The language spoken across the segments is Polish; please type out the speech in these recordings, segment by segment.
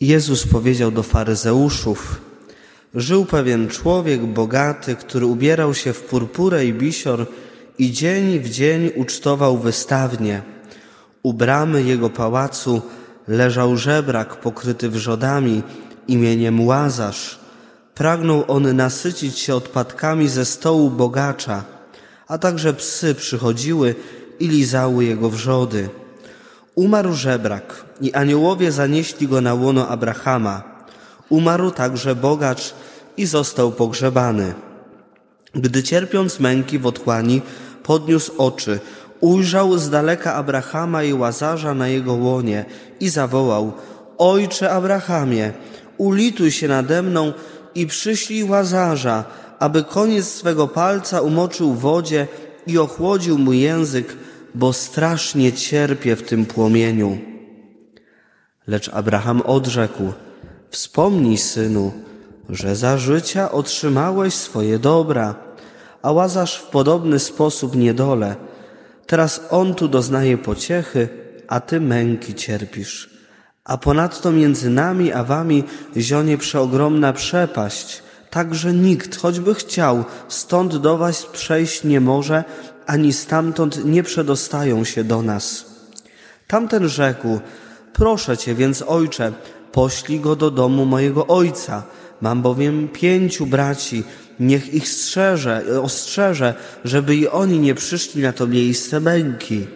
Jezus powiedział do faryzeuszów: Żył pewien człowiek bogaty, który ubierał się w purpurę i bisior i dzień w dzień ucztował wystawnie. U bramy jego pałacu leżał żebrak pokryty wrzodami imieniem Łazarz. Pragnął on nasycić się odpadkami ze stołu bogacza, a także psy przychodziły i lizały jego wrzody. Umarł żebrak i aniołowie zanieśli go na łono Abrahama. Umarł także bogacz i został pogrzebany. Gdy cierpiąc męki w otchłani, podniósł oczy, ujrzał z daleka Abrahama i Łazarza na jego łonie i zawołał: Ojcze Abrahamie, ulituj się nade mną i przyślij Łazarza, aby koniec swego palca umoczył w wodzie i ochłodził mój język, bo strasznie cierpię w tym płomieniu. Lecz Abraham odrzekł: Wspomnij, synu, że za życia otrzymałeś swoje dobra, a Łazarz w podobny sposób niedole. Teraz on tu doznaje pociechy, a ty męki cierpisz. A ponadto między nami a wami zionie przeogromna przepaść, tak że nikt, choćby chciał, stąd do was przejść nie może, ani stamtąd nie przedostają się do nas. Tamten rzekł, proszę cię więc, ojcze, poślij go do domu mojego ojca. Mam bowiem pięciu braci, niech ich strzeże, ostrzeże, żeby i oni nie przyszli na to miejsce męki.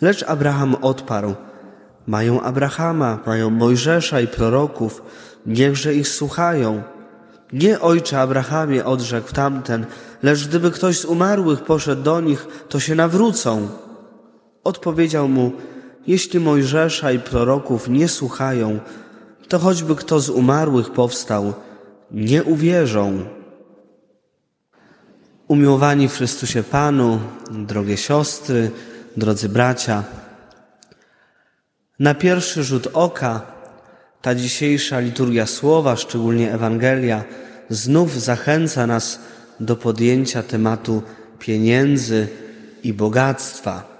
Lecz Abraham odparł, mają Abrahama, mają Mojżesza i proroków, niechże ich słuchają. Nie ojcze Abrahamie, odrzekł tamten, lecz gdyby ktoś z umarłych poszedł do nich, to się nawrócą. Odpowiedział mu, jeśli Mojżesza i proroków nie słuchają, to choćby kto z umarłych powstał, nie uwierzą. Umiłowani w Chrystusie Panu, drogie siostry, drodzy bracia, na pierwszy rzut oka ta dzisiejsza liturgia słowa, szczególnie Ewangelia, znów zachęca nas do podjęcia tematu pieniędzy i bogactwa.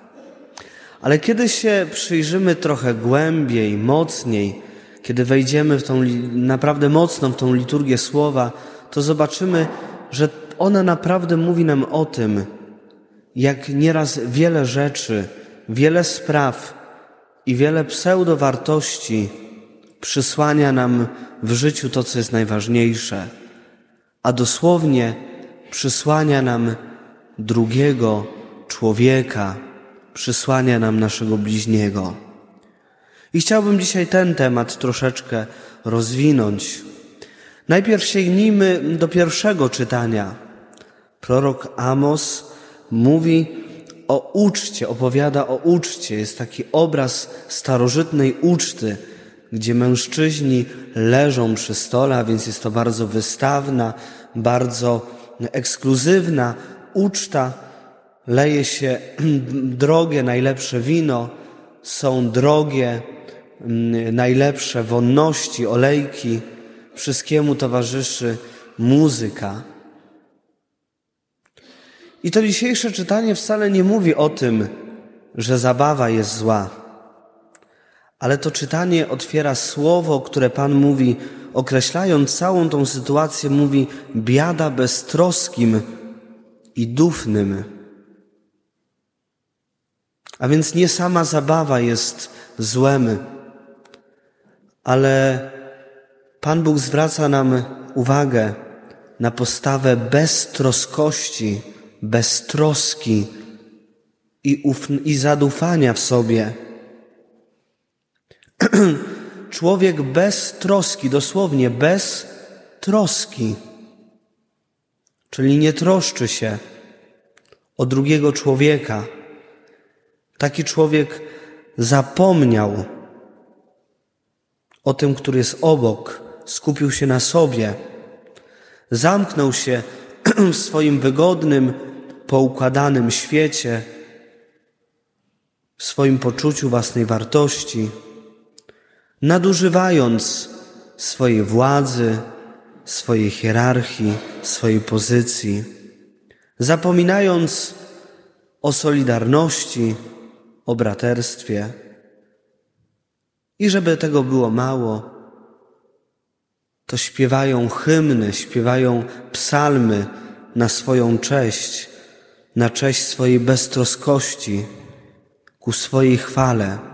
Ale kiedy się przyjrzymy trochę głębiej, mocniej, kiedy wejdziemy w tą naprawdę mocno w tą liturgię słowa, to zobaczymy, że ona naprawdę mówi nam o tym, jak nieraz wiele rzeczy, wiele spraw i wiele pseudowartości przysłania nam w życiu to, co jest najważniejsze, a dosłownie przysłania nam drugiego człowieka, przysłania nam naszego bliźniego. I chciałbym dzisiaj ten temat troszeczkę rozwinąć. Najpierw sięgnijmy do pierwszego czytania. Prorok Amos mówi o uczcie, opowiada o uczcie. Jest taki obraz starożytnej uczty, gdzie mężczyźni leżą przy stole, a więc jest to bardzo wystawna, bardzo ekskluzywna uczta. Leje się drogie, najlepsze wino, są drogie, mm, najlepsze wonności, olejki. Wszystkiemu towarzyszy muzyka. I to dzisiejsze czytanie wcale nie mówi o tym, że zabawa jest zła. Ale to czytanie otwiera słowo, które Pan mówi, określając całą tą sytuację, mówi biada beztroskim i dufnym. A więc nie sama zabawa jest złem, ale Pan Bóg zwraca nam uwagę na postawę beztroskości, beztroski i, uf- i zadufania w sobie. Człowiek bez troski, dosłownie bez troski, czyli nie troszczy się o drugiego człowieka. Taki człowiek zapomniał o tym, który jest obok, skupił się na sobie, zamknął się w swoim wygodnym, poukładanym świecie, w swoim poczuciu własnej wartości, nadużywając swojej władzy, swojej hierarchii, swojej pozycji, zapominając o solidarności, o braterstwie. I żeby tego było mało, to śpiewają hymny, śpiewają psalmy na swoją cześć, na cześć swojej beztroskości, ku swojej chwale.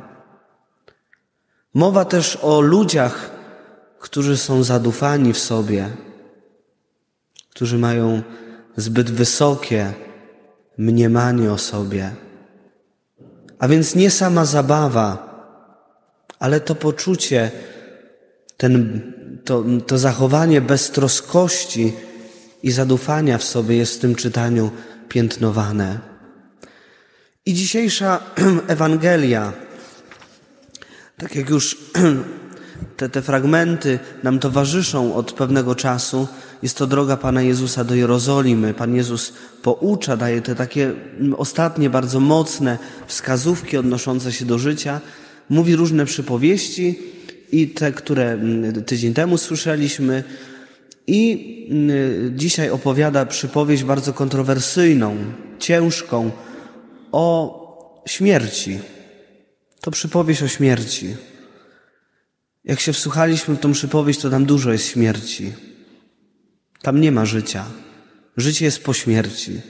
Mowa też o ludziach, którzy są zadufani w sobie, którzy mają zbyt wysokie mniemanie o sobie. A więc nie sama zabawa, ale to poczucie, ten, to, to zachowanie beztroskości i zadufania w sobie jest w tym czytaniu piętnowane. I dzisiejsza Ewangelia, tak jak już te, te fragmenty nam towarzyszą od pewnego czasu, jest to droga Pana Jezusa do Jerozolimy. Pan Jezus poucza, daje te takie ostatnie, bardzo mocne wskazówki odnoszące się do życia, mówi różne przypowieści i te, które tydzień temu słyszeliśmy, i dzisiaj opowiada przypowieść bardzo kontrowersyjną, ciężką, o śmierci. To przypowieść o śmierci. Jak się wsłuchaliśmy w tą przypowieść, to tam dużo jest śmierci. Tam nie ma życia. Życie jest po śmierci.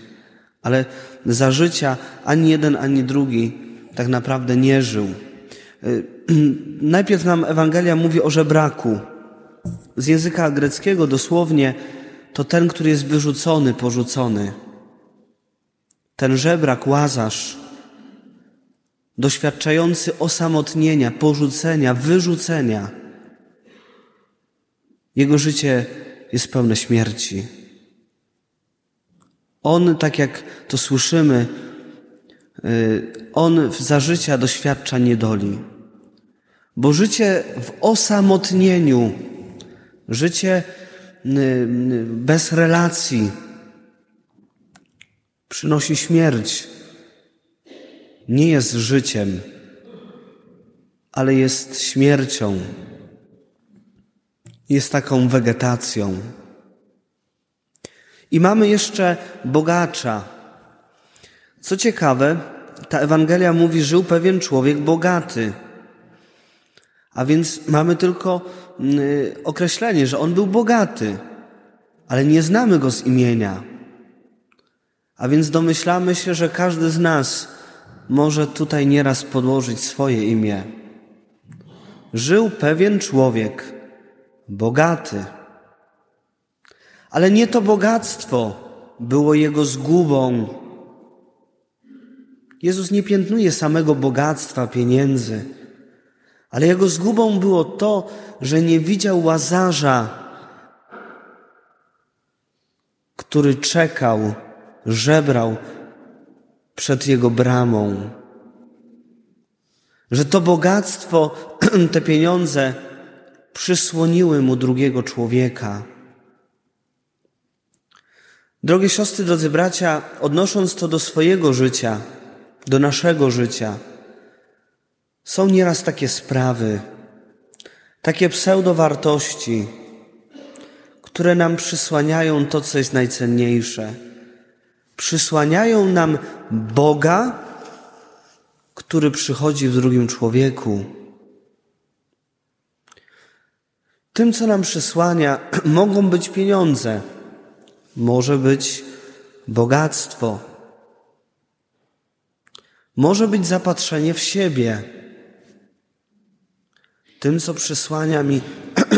Ale za życia ani jeden, ani drugi tak naprawdę nie żył. Y, najpierw nam Ewangelia mówi o żebraku. Z języka greckiego dosłownie to ten, który jest wyrzucony, porzucony. Ten żebrak, łazarz, doświadczający osamotnienia, porzucenia, wyrzucenia. Jego życie jest pełne śmierci. On, tak jak to słyszymy, y, on za życia doświadcza niedoli. Bo życie w osamotnieniu, życie y, y, bez relacji przynosi śmierć. Nie jest życiem, ale jest śmiercią jest taką wegetacją. I mamy jeszcze bogacza. Co ciekawe, ta Ewangelia mówi, żył pewien człowiek bogaty. A więc mamy tylko mm, określenie, że on był bogaty, ale nie znamy go z imienia. A więc domyślamy się, że każdy z nas może tutaj nieraz podłożyć swoje imię. Żył pewien człowiek, bogaty. Ale nie to bogactwo było jego zgubą. Jezus nie piętnuje samego bogactwa pieniędzy, ale jego zgubą było to, że nie widział łazarza, który czekał, żebrał przed jego bramą. Że to bogactwo, te pieniądze przysłoniły mu drugiego człowieka. Drogie siostry, drodzy bracia, odnosząc to do swojego życia, do naszego życia, są nieraz takie sprawy, takie pseudowartości, które nam przysłaniają to, co jest najcenniejsze. Przysłaniają nam Boga, który przychodzi w drugim człowieku. Tym, co nam przysłania, mogą być pieniądze, może być bogactwo, może być zapatrzenie w siebie. Tym, co przysłania mi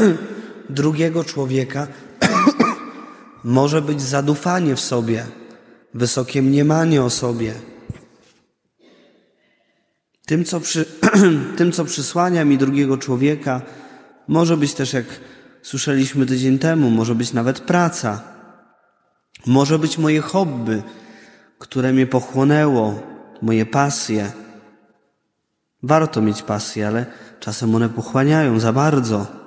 drugiego człowieka, może być zadufanie w sobie, wysokie mniemanie o sobie. Tym, co, przy, tym, co przysłania mi drugiego człowieka, może być też, jak słyszeliśmy tydzień temu, może być nawet praca. Może być moje hobby, które mnie pochłonęło, moje pasje. Warto mieć pasje, ale czasem one pochłaniają za bardzo.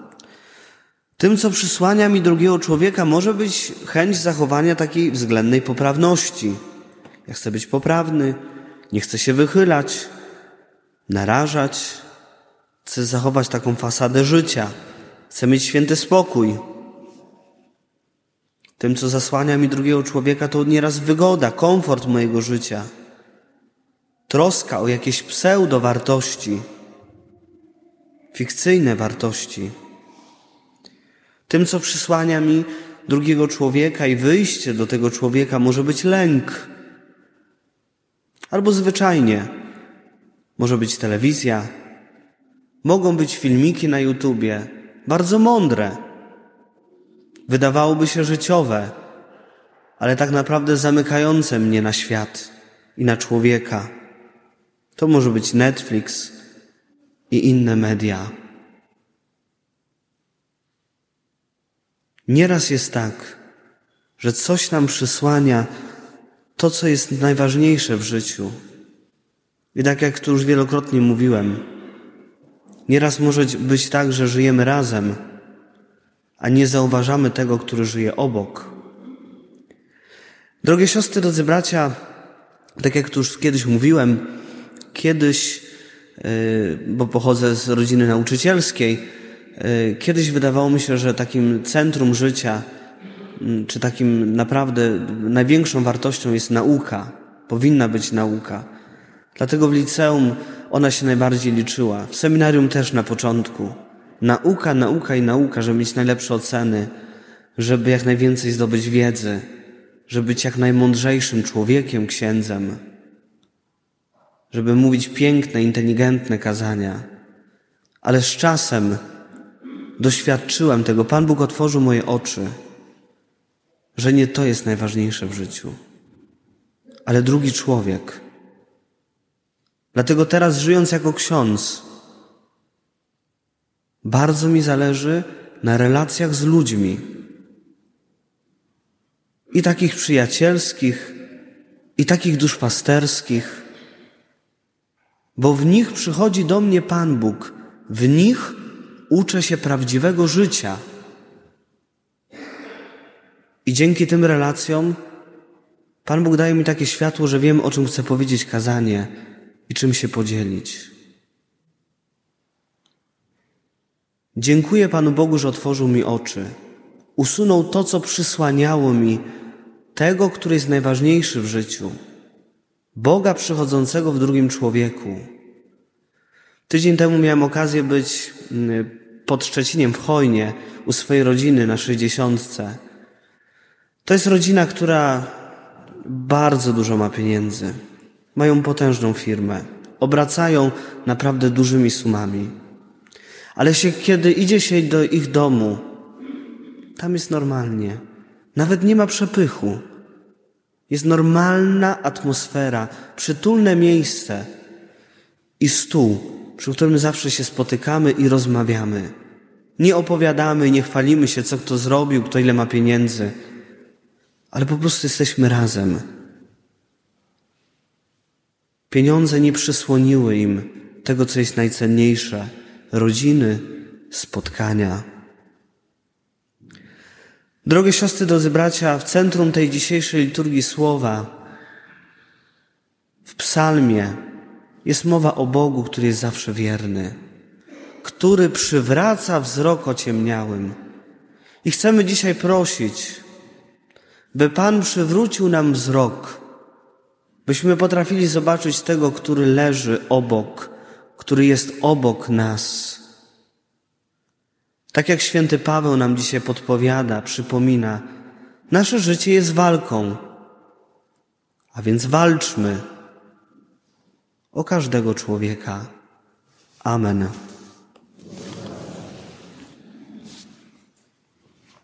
Tym, co przysłania mi drugiego człowieka, może być chęć zachowania takiej względnej poprawności. Ja chcę być poprawny, nie chcę się wychylać, narażać, Chcę zachować taką fasadę życia. Chcę mieć święty spokój. Tym, co zasłania mi drugiego człowieka, to nieraz wygoda, komfort mojego życia. Troska o jakieś pseudo wartości. fikcyjne wartości. Tym, co przysłania mi drugiego człowieka i wyjście do tego człowieka może być lęk. Albo zwyczajnie może być telewizja, mogą być filmiki na YouTubie, bardzo mądre, wydawałoby się życiowe, ale tak naprawdę zamykające mnie na świat i na człowieka. To może być Netflix i inne media. Nieraz jest tak, że coś nam przysłania to, co jest najważniejsze w życiu. I tak jak tu już wielokrotnie mówiłem, nieraz może być tak, że żyjemy razem, a nie zauważamy tego, który żyje obok. Drogie siostry, drodzy bracia, tak jak tu już kiedyś mówiłem, kiedyś, yy, bo pochodzę z rodziny nauczycielskiej, kiedyś wydawało mi się, że takim centrum życia, yy, czy takim naprawdę największą wartością jest nauka. Powinna być nauka. Dlatego w liceum ona się najbardziej liczyła. W seminarium też na początku. Nauka, nauka i nauka, żeby mieć najlepsze oceny, żeby jak najwięcej zdobyć wiedzy, żeby być jak najmądrzejszym człowiekiem, księdzem, żeby mówić piękne, inteligentne kazania. Ale z czasem doświadczyłem tego, Pan Bóg otworzył moje oczy, że nie to jest najważniejsze w życiu, ale drugi człowiek. Dlatego teraz, żyjąc jako ksiądz, bardzo mi zależy na relacjach z ludźmi. I takich przyjacielskich, i takich duszpasterskich, bo w nich przychodzi do mnie Pan Bóg, w nich uczę się prawdziwego życia. I dzięki tym relacjom Pan Bóg daje mi takie światło, że wiem, o czym chcę powiedzieć kazanie i czym się podzielić. Dziękuję Panu Bogu, że otworzył mi oczy. Usunął to, co przysłaniało mi tego, który jest najważniejszy w życiu. Boga przychodzącego w drugim człowieku. Tydzień temu miałem okazję być mm, pod Szczecinem w Hojnie u swojej rodziny na sześćdziesiątce. To jest rodzina, która bardzo dużo ma pieniędzy. Mają potężną firmę. Obracają naprawdę dużymi sumami. Ale się, kiedy idzie się do ich domu, tam jest normalnie. Nawet nie ma przepychu. Jest normalna atmosfera, przytulne miejsce i stół, przy którym zawsze się spotykamy i rozmawiamy. Nie opowiadamy, nie chwalimy się, co kto zrobił, kto ile ma pieniędzy, ale po prostu jesteśmy razem. Pieniądze nie przysłoniły im tego, co jest najcenniejsze rodziny, spotkania. Drogie siostry, drodzy bracia, w centrum tej dzisiejszej liturgii słowa, w psalmie, jest mowa o Bogu, który jest zawsze wierny, który przywraca wzrok ociemniałym. I chcemy dzisiaj prosić, by Pan przywrócił nam wzrok, byśmy potrafili zobaczyć tego, który leży obok, który jest obok nas. Tak jak święty Paweł nam dzisiaj podpowiada, przypomina, nasze życie jest walką, a więc walczmy o każdego człowieka. Amen.